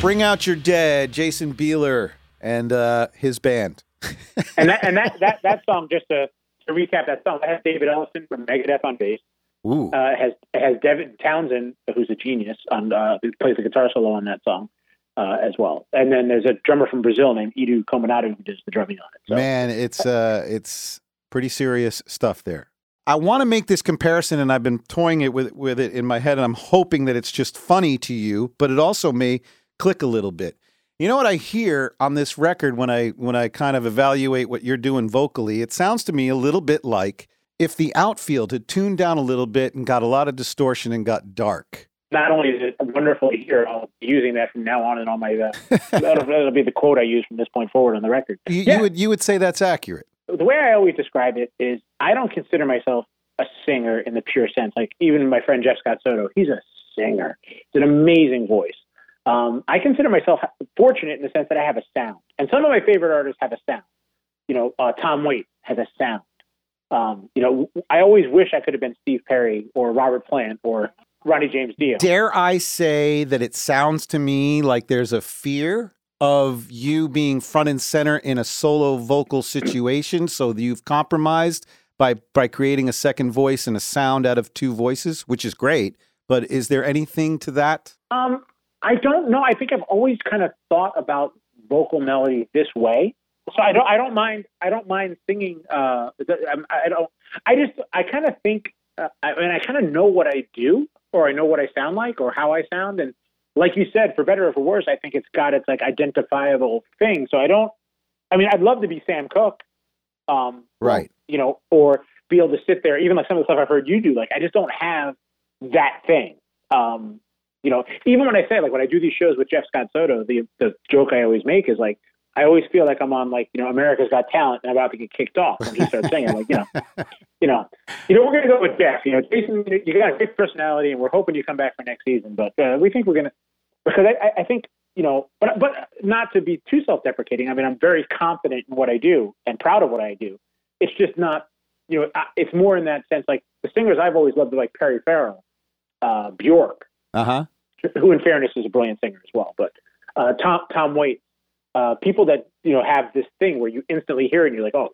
Bring out your dead, Jason Bieler and uh, his band. and that and that that that song just to, to recap that song that has David Ellefson from Megadeth on bass. Ooh. Uh, has has Devin Townsend, who's a genius, on uh, who plays the guitar solo on that song uh, as well. And then there's a drummer from Brazil named Edu Cominato who does the drumming on it. So. Man, it's uh, it's pretty serious stuff there. I want to make this comparison, and I've been toying it with with it in my head, and I'm hoping that it's just funny to you, but it also may click a little bit. You know what I hear on this record when I when I kind of evaluate what you're doing vocally? It sounds to me a little bit like if the outfield had tuned down a little bit and got a lot of distortion and got dark. Not only is it wonderful to hear, I'll be using that from now on in all my. Uh, that'll, that'll be the quote I use from this point forward on the record. You, Yeah. you would you would say that's accurate. the way I always describe it is I don't consider myself a singer in the pure sense. Like even my friend Jeff Scott Soto, he's a singer. It's an amazing voice. Um, I consider myself fortunate in the sense that I have a sound, and some of my favorite artists have a sound. You know, uh, Tom Waits has a sound. Um, you know, I always wish I could have been Steve Perry or Robert Plant or Ronnie James Dio. Dare I say that it sounds to me like there's a fear of you being front and center in a solo vocal situation, so that you've compromised by by creating a second voice and a sound out of two voices, which is great. But is there anything to that? Um, I don't know. I think I've always kind of thought about vocal melody this way. So I don't. I don't mind. I don't mind singing. Uh, I, I don't. I just. I kind of think. Uh, I mean, I kind of know what I do, or I know what I sound like, or how I sound, and like you said, for better or for worse, I think it's got its like identifiable thing. So I don't. I mean, I'd love to be Sam Cooke. Um, Right. You know, or be able to sit there, even like some of the stuff I've heard you do. Like I just don't have that thing. Um, you know, even when I say like when I do these shows with Jeff Scott Soto, the the joke I always make is like I always feel like I'm on like you know America's Got Talent and I'm about to get kicked off when he starts singing. Like you know, you know, you know we're gonna go with Jeff. You know, Jason, you you got a great personality, and we're hoping you come back for next season. But uh, we think we're gonna because I, I- I think you know, but but not to be too self-deprecating. I mean, I'm very confident in what I do and proud of what I do. It's just not, you know, I- it's more in that sense. Like the singers I've always loved, are like Perry Farrell, uh, Bjork, Uh huh. Who in fairness is a brilliant singer as well. But uh, Tom Tom Waits, uh, people that you know have this thing where you instantly hear it and you're like, oh,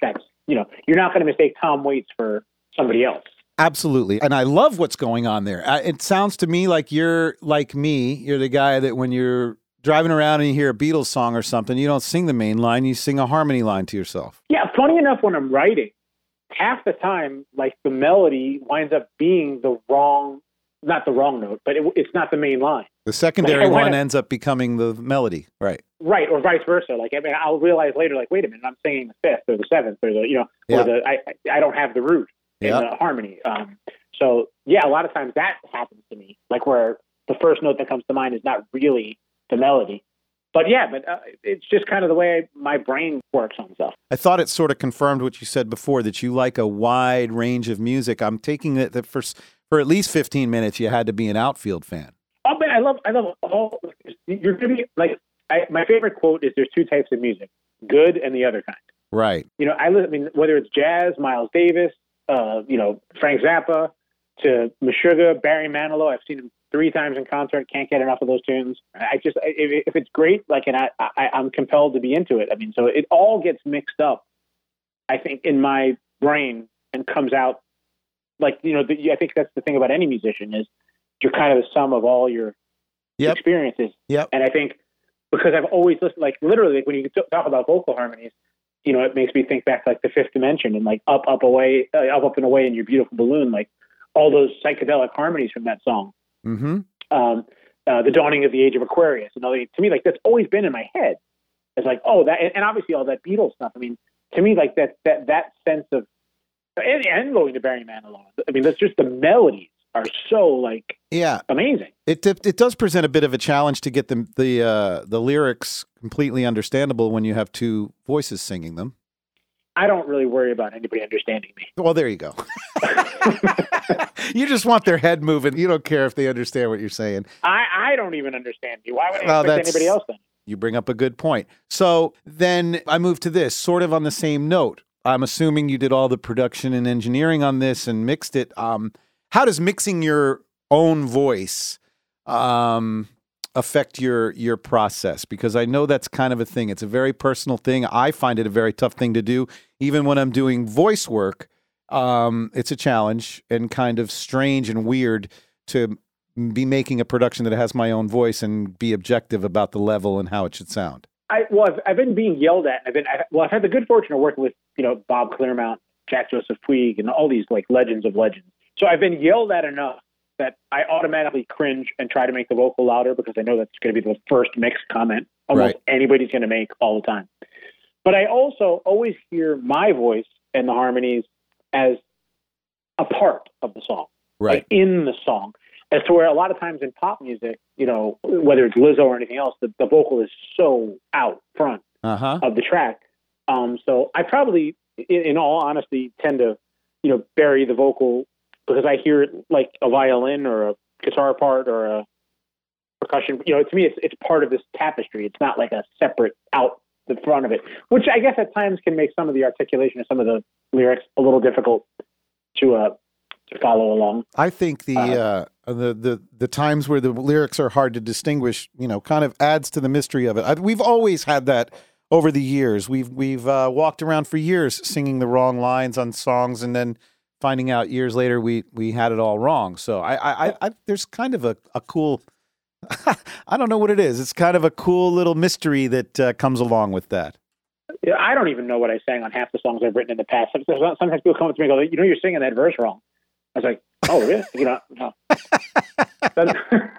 that's you know, you're not going to mistake Tom Waits for somebody else. Absolutely. And I love what's going on there. Uh, It sounds to me like you're like me. You're the guy that when you're driving around and you hear a Beatles song or something, you don't sing the main line, you sing a harmony line to yourself. Yeah, funny enough, when I'm writing, half the time, like the melody winds up being the wrong, not the wrong note, but it, it's not the main line. The secondary Like, one ends up becoming the melody. Right. Right, or vice versa. Like I mean, I'll realize later, like, wait a minute, I'm singing the fifth or the seventh or the, you know, Yeah. or the I I don't have the root in the harmony. Um, so yeah, a lot of times that happens to me, like where the first note that comes to mind is not really the melody. But yeah, but uh, it's just kind of the way my brain works on stuff. I thought it sort of confirmed what you said before that you like a wide range of music. I'm taking it that for for at least 15 minutes you had to be an outfield fan. Oh, but I love, I love all. You're gonna be like, I, my favorite quote is: "There's two types of music, good and the other kind." Right. You know, I, I mean, whether it's jazz, Miles Davis, uh, you know, Frank Zappa, to Meshuggah, Barry Manilow. I've seen him three times in concert. Can't get enough of those tunes. I just, if, if it's great, like, and I, I, I'm compelled to be into it. I mean, so it all gets mixed up. I think in my brain and comes out like you know. The, I think that's the thing about any musician is you're kind of the sum of all your Yep. experiences. Yep. And I think because I've always listened, like literally, like when you talk about vocal harmonies, you know, it makes me think back to, like the fifth dimension and like up, up, away, uh, up, up and away in your beautiful balloon, like all those psychedelic harmonies from that song. Mm-hmm. Um, uh, the dawning of the age of Aquarius. And all to me, like that's always been in my head. It's like, oh, that, and, and obviously all that Beatles stuff. I mean, to me, like that, that, that sense of, and, and going to Barry Manilow. I mean, that's just the melodies are so like Yeah. amazing. It it does present a bit of a challenge to get the the uh, the lyrics completely understandable when you have two voices singing them. I don't really worry about anybody understanding me. Well, there you go. you just want their head moving. You don't care if they understand what you're saying. I, I don't even understand you. Why would I Well, expect anybody else then? You bring up a good point. So then I move to this, sort of on the same note. I'm assuming you did all the production and engineering on this and mixed it. Um, how does mixing your own voice um, affect your your process? Because I know that's kind of a thing. It's a very personal thing. I find it a very tough thing to do, even when I'm doing voice work. Um, it's a challenge and kind of strange and weird to be making a production that has my own voice and be objective about the level and how it should sound. I well, I've, I've been being yelled at. I've been I, well, I've had the good fortune of working with you know Bob Clearmount, Jack Joseph Puig, and all these like legends of legends. So I've been yelled at enough that I automatically cringe and try to make the vocal louder because I know that's going to be the first mixed comment almost Right. anybody's going to make all the time. But I also always hear my voice and the harmonies as a part of the song, Right. like in the song. As to where a lot of times in pop music, you know, whether it's Lizzo or anything else, the, the vocal is so out front Uh huh. of the track. Um, so I probably, in, in all honesty, tend to, you know, bury the vocal because I hear it like a violin or a guitar part or a percussion. You know, to me, it's it's part of this tapestry. It's not like a separate out the front of it, which I guess at times can make some of the articulation of some of the lyrics a little difficult to uh to follow along. I think the uh, the the the times where the lyrics are hard to distinguish, you know, kind of adds to the mystery of it. I, we've always had that over the years. We've we've uh, walked around for years singing the wrong lines on songs, and then finding out years later we we had it all wrong. So I I, I, there's kind of a a cool. I don't know what it is. It's kind of a cool little mystery that uh, comes along with that. I don't even know what I sang on half the songs I've written in the past. Sometimes sometimes people come up to me and go, "You know, you're singing that verse wrong." I was like, "Oh, really?" You know, no.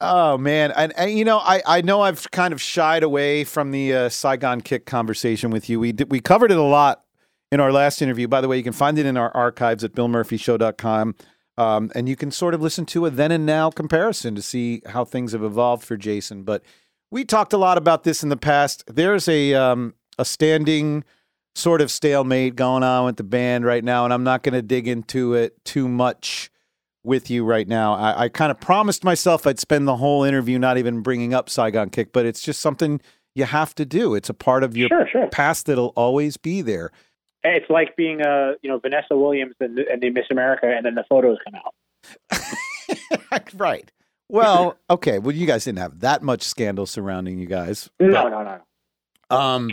Oh man, and, and you know, I, I know I've kind of shied away from the uh, Saigon Kick conversation with you. We did, we covered it a lot in our last interview. By the way, you can find it in our archives at BillMurphyShow.com, um, and you can sort of listen to a then and now comparison to see how things have evolved for Jason. But we talked a lot about this in the past. There's a um, a standing sort of stalemate going on with the band right now, and I'm not going to dig into it too much with you right now. I, I kind of promised myself I'd spend the whole interview not even bringing up Saigon Kick, but it's just something you have to do. It's a part of your sure, sure. past that'll always be there. It's like being, uh, you know, Vanessa Williams and, and the Miss America, and then the photos come out. right. Well, okay. Well, you guys didn't have that much scandal surrounding you guys. No, no, no. Um,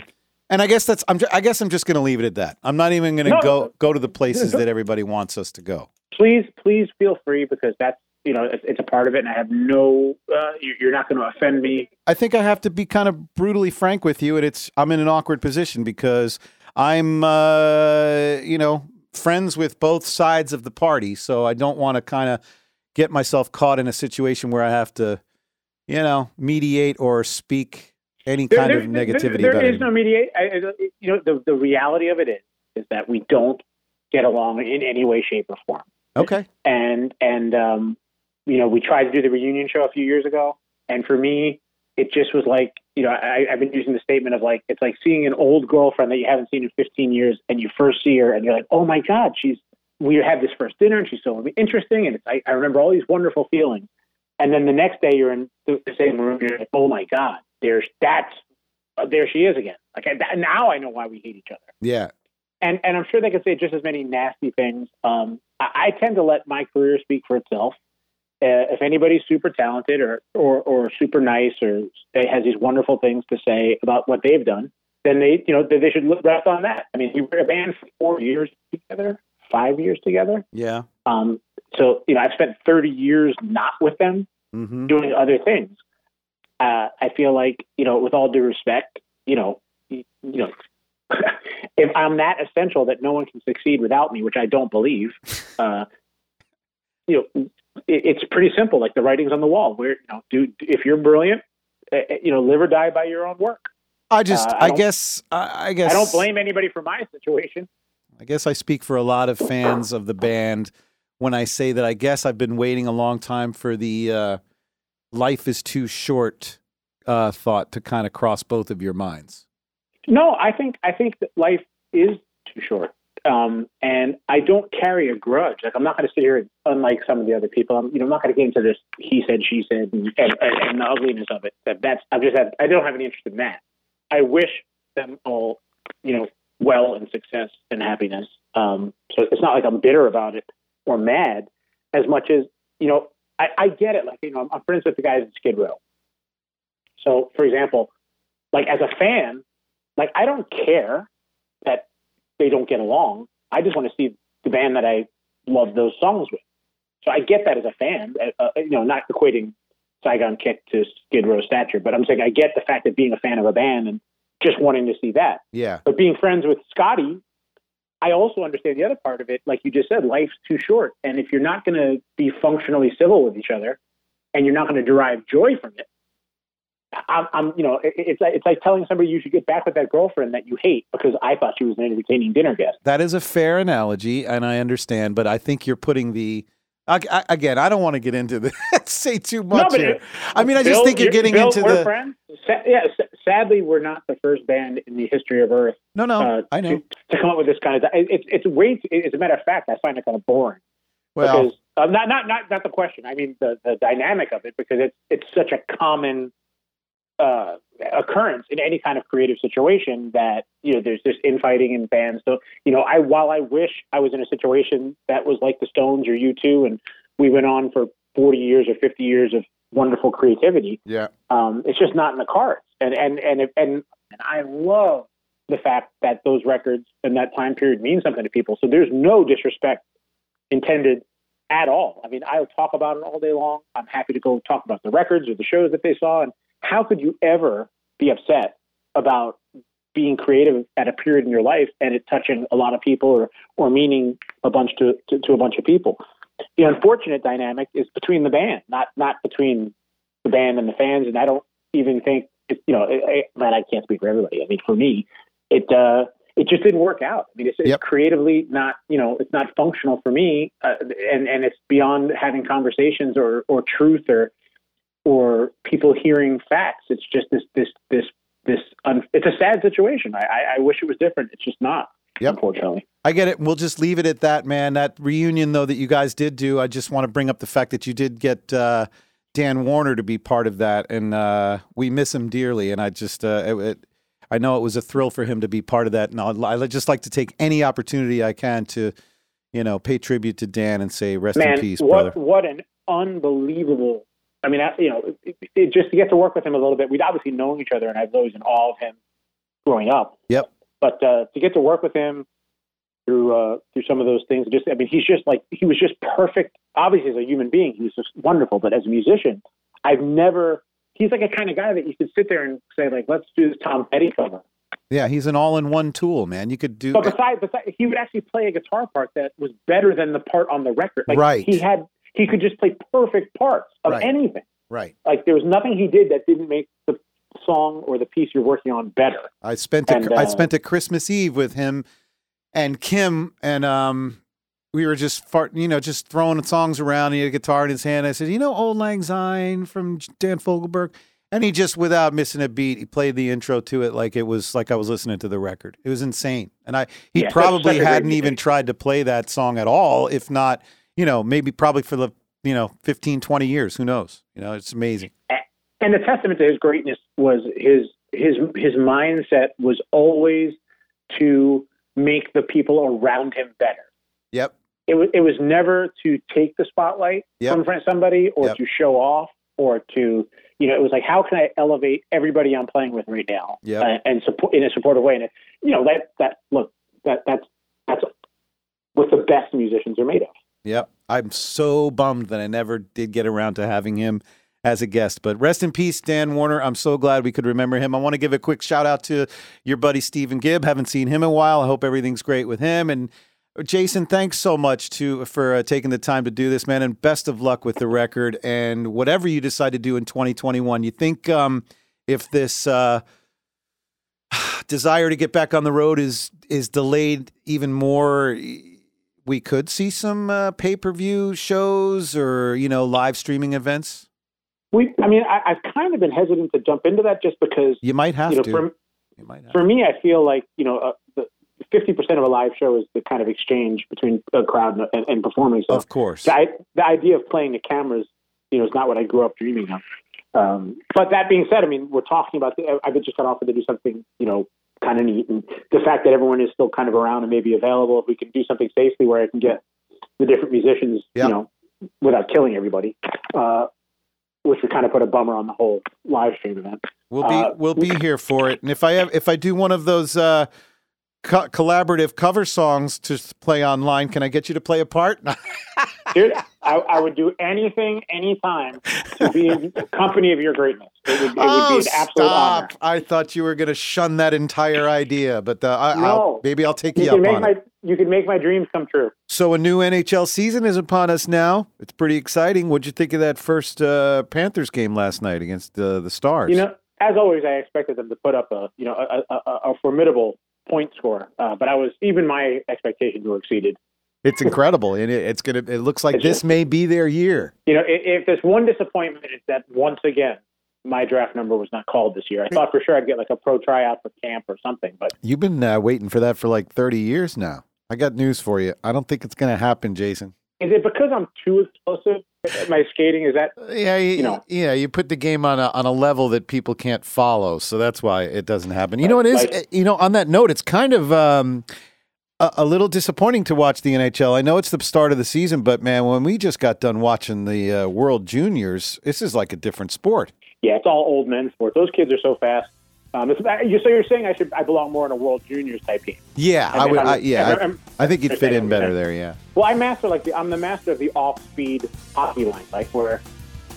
and I guess that's. I'm. ju- I guess I'm just going to leave it at that. I'm not even going to No. go go to the places that everybody wants us to go. Please, please feel free because that's, you know, it's, it's a part of it, and I have no. Uh, you- you're not going to offend me. I think I have to be kind of brutally frank with you, and it's I'm in an awkward position because I'm, uh, you know, friends with both sides of the party, so I don't want to kind of get myself caught in a situation where I have to, you know, mediate or speak any There- kind there- of there- negativity There about is no mediate. I, you know, the the reality of it is is that we don't get along in any way, shape, or form. Okay. and and um, you know we tried to do the reunion show a few years ago, and for me, it just was like you know I, I've been using the statement of like it's like seeing an old girlfriend that you haven't seen in 15 years, and you first see her, and you're like, oh my god, she's we had this first dinner, and she's so interesting, and it's, I, I remember all these wonderful feelings, and then the next day you're in the the same room, you're like, oh my god, there's that's uh, there she is again. Like I, now I know why we hate each other Yeah. and and I'm sure they could say just as many nasty things. Um, I, I tend to let my career speak for itself. Uh, if anybody's super talented or, or or super nice or has these wonderful things to say about what they've done, then they you know they, they should look rest on that. I mean, we were a band for four years together, five years together. Yeah. Um, so you know, I've spent 30 years not with them Mm-hmm. doing other things. Uh, I feel like, you know, with all due respect, you know, you, know, if I'm that essential that no one can succeed without me, which I don't believe, uh, you know, it, it's pretty simple. Like the writing's on the wall. Where you know, do if you're brilliant, uh, you know, live or die by your own work. I just. Uh, I I, guess. I, I guess. I don't blame anybody for my situation. I guess I speak for a lot of fans of the band when I say that I guess I've been waiting a long time for the uh, life is too short uh, thought to kind of cross both of your minds. No, I think I think that life is too short, um, and I don't carry a grudge. Like I'm not going to sit here, unlike some of the other people. I'm, you know, I'm not going to get into this he said, she said, and, and, and the ugliness of it. That that's I just have I don't have any interest in that. I wish them all, you know, well and success and happiness. Um, so it's not like I'm bitter about it or mad, as much as you know. I, I get it. Like, you know, I'm, I'm friends with the guys at Skid Row. So, for example, like as a fan, like I don't care that they don't get along. I just want to see the band that I love those songs with. So I get that as a fan, uh, uh, you know, not equating Saigon Kick to Skid Row stature, but I'm saying I get the fact that being a fan of a band and just wanting to see that. Yeah. But being friends with Scotty, I also understand the other part of it. Like you just said, life's too short. And if you're not going to be functionally civil with each other and you're not going to derive joy from it, I'm, I'm, you know, it, it's like, it's like telling somebody you should get back with that girlfriend that you hate because I thought she was an entertaining dinner guest. That is a fair analogy, and I understand, but I think you're putting the I, I, again. I don't want to get into the say too much but here. it- I mean, I just think you're getting Bill, into we're the friends. Sa- yeah, sadly, we're not the first band in the history of Earth no, no. uh, I know. to, to come up with this kind of. It's it's way. As a matter of fact, I find it kind of boring Well, because uh, not not not not the question. I mean the the dynamic of it because it's it's such a common uh, occurrence in any kind of creative situation that you know there's this infighting in bands. So you know, I while I wish I was in a situation that was like the Stones or U two, and we went on for 40 years or 50 years of wonderful creativity. yeah. Um, it's just not in the cards. And and and and and I love the fact that those records and that time period mean something to people. So there's no disrespect intended at all. I mean, I'll talk about it all day long. I'm happy to go talk about the records or the shows that they saw. And how could you ever be upset about being creative at a period in your life and it touching a lot of people or or meaning a bunch to to, to a bunch of people? The unfortunate dynamic is between the band, not not between the band and the fans. And I don't even think it, you know, it, man, I can't speak for everybody. I mean, for me, it uh, it just didn't work out. I mean, it's, it's creatively not, you know, it's not functional for me, uh, and and it's beyond having conversations or or truth or or people hearing facts. It's just this this this this. Un- it's a sad situation. I, I I wish it was different. It's just not. Yep. Unfortunately. I get it. We'll just leave it at that, man. That reunion, though, that you guys did do, I just want to bring up the fact that you did get uh, Dan Warner to be part of that, and uh, we miss him dearly. And I just, uh, it, it, I know it was a thrill for him to be part of that, and I'd, I'd just like to take any opportunity I can to, you know, pay tribute to Dan and say rest Man, in peace, what brother. what an unbelievable. I mean, I, you know, it, it, just to get to work with him a little bit. We'd obviously known each other, and I've always in awe of him growing up. Yep. But uh, to get to work with him through uh, through some of those things, just I mean, he's just like he was just perfect. Obviously, as a human being, he was just wonderful. But as a musician, I've never. He's like a kind of guy that you could sit there and say, like, let's do this Tom Petty cover. Yeah, he's an all-in-one tool, man. You could do. But besides, besides, he would actually play a guitar part that was better than the part on the record. Like, Right. He had he could just play perfect parts of Right. anything. right. Like there was nothing he did that didn't make the song or the piece you're working on better. I spent a, And, I uh, spent a Christmas Eve with him and Kim, and um, we were just fart, you know, just throwing songs around. He had a guitar in his hand. I said, "You know, Old Lang Syne from Dan Fogelberg," and he just, without missing a beat, he played the intro to it like it was like I was listening to the record. It was insane, and I he Yeah, probably such a great hadn't even tried to play that song at all, if not, you know, maybe probably for the you know 15, 20 years. Who knows? You know, it's amazing. And the testament to his greatness was his his his mindset was always to make the people around him better. Yep. It was it was never to take the spotlight Yep. from front of somebody or Yep. to show off or to you know it was like how can I elevate everybody I'm playing with right now Yep. uh, and support in a supportive way and it, you know that that look that that's that's what the best musicians are made of. Yep. I'm so bummed that I never did get around to having him as a guest. But rest in peace, Dan Warner. I'm so glad we could remember him. I want to give a quick shout out to your buddy Stephen Gibb. Haven't seen him in a while. I hope everything's great with him. And Jason, thanks so much to for uh, taking the time to do this, man. And best of luck with the record and whatever you decide to do in 2021. You think um, if this uh, desire to get back on the road is is delayed even more? We could see some uh, pay per view shows or you know live streaming events. We, I mean, I, I've kind of been hesitant to jump into that just because You might have you know to. for you might have. for me, I feel like you know uh, fifty percent of a live show is the kind of exchange between a crowd and, and, and performing. So of course. the, I, the idea of playing the cameras, you know, is not what I grew up dreaming of. Um, but that being said, I mean, we're talking about. The, I've just got offered to do something, you know, kind of neat, and the fact that everyone is still kind of around and maybe available. If we can do something safely where I can get the different musicians, Yeah. you know, without killing everybody, uh, which would kind of put a bummer on the whole live stream event. We'll be Uh, we'll be here for it. And if I have if I do one of those uh, co- collaborative cover songs to play online, can I get you to play a part? Dude, I, I would do anything, anytime to be in the company of your greatness. It would, it would oh, be an absolute honor. stop! I thought you were going to shun that entire idea, but uh, I, I'll, maybe I'll take You you, can up make on my it. you can make my dreams come true. So a new NHL season is upon us now. It's pretty exciting. What'd you think of that first uh, Panthers game last night against uh, the Stars? You know, as always, I expected them to put up a you know a, a- a formidable point score, uh, but I was even my expectations were exceeded. it's incredible, and it, it's gonna. It looks like It's this just- may be their year. You know, if, if there's one disappointment, it's that once again my draft number was not called this year. I thought for sure I'd get like a pro tryout for camp or something, but You've been uh, waiting for that for like thirty years now. I got news for you. I don't think it's going to happen, Jason. is it because I'm too explosive my skating? Is that Yeah, you, You know. yeah, you put the game on a on a level that people can't follow, so that's why it doesn't happen. You know, it is. Like- uh, you know, on that note, it's kind of um, a, a little disappointing to watch the NHL. I know it's the start of the season, but man, when we just got done watching the uh, World Juniors, this is like a different sport. yeah, it's all old men sports. Those kids are so fast. Um, it's, so you're saying I should I belong more in a World Juniors type game? Yeah, I, I would. I, yeah, I'm- I, I'm- I think you'd fit in better there. Yeah. Well, I master like the I'm the master of the off speed hockey line, like where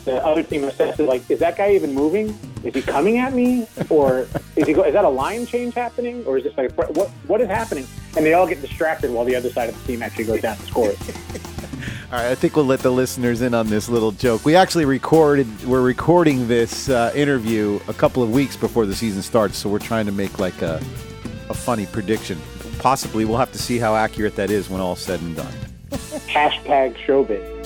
the other team assesses like, is that guy even moving? Is he coming at me, or is he? Go, is that a line change happening, or is this like what what is happening? And they all get distracted while the other side of the team actually goes down and scores. All right, I think we'll let the listeners in on this little joke. We actually recorded, we're recording this uh, interview a couple of weeks before the season starts, so we're trying to make like a, a funny prediction. Possibly, we'll have to see how accurate that is when all's said and done. Hashtag showbiz.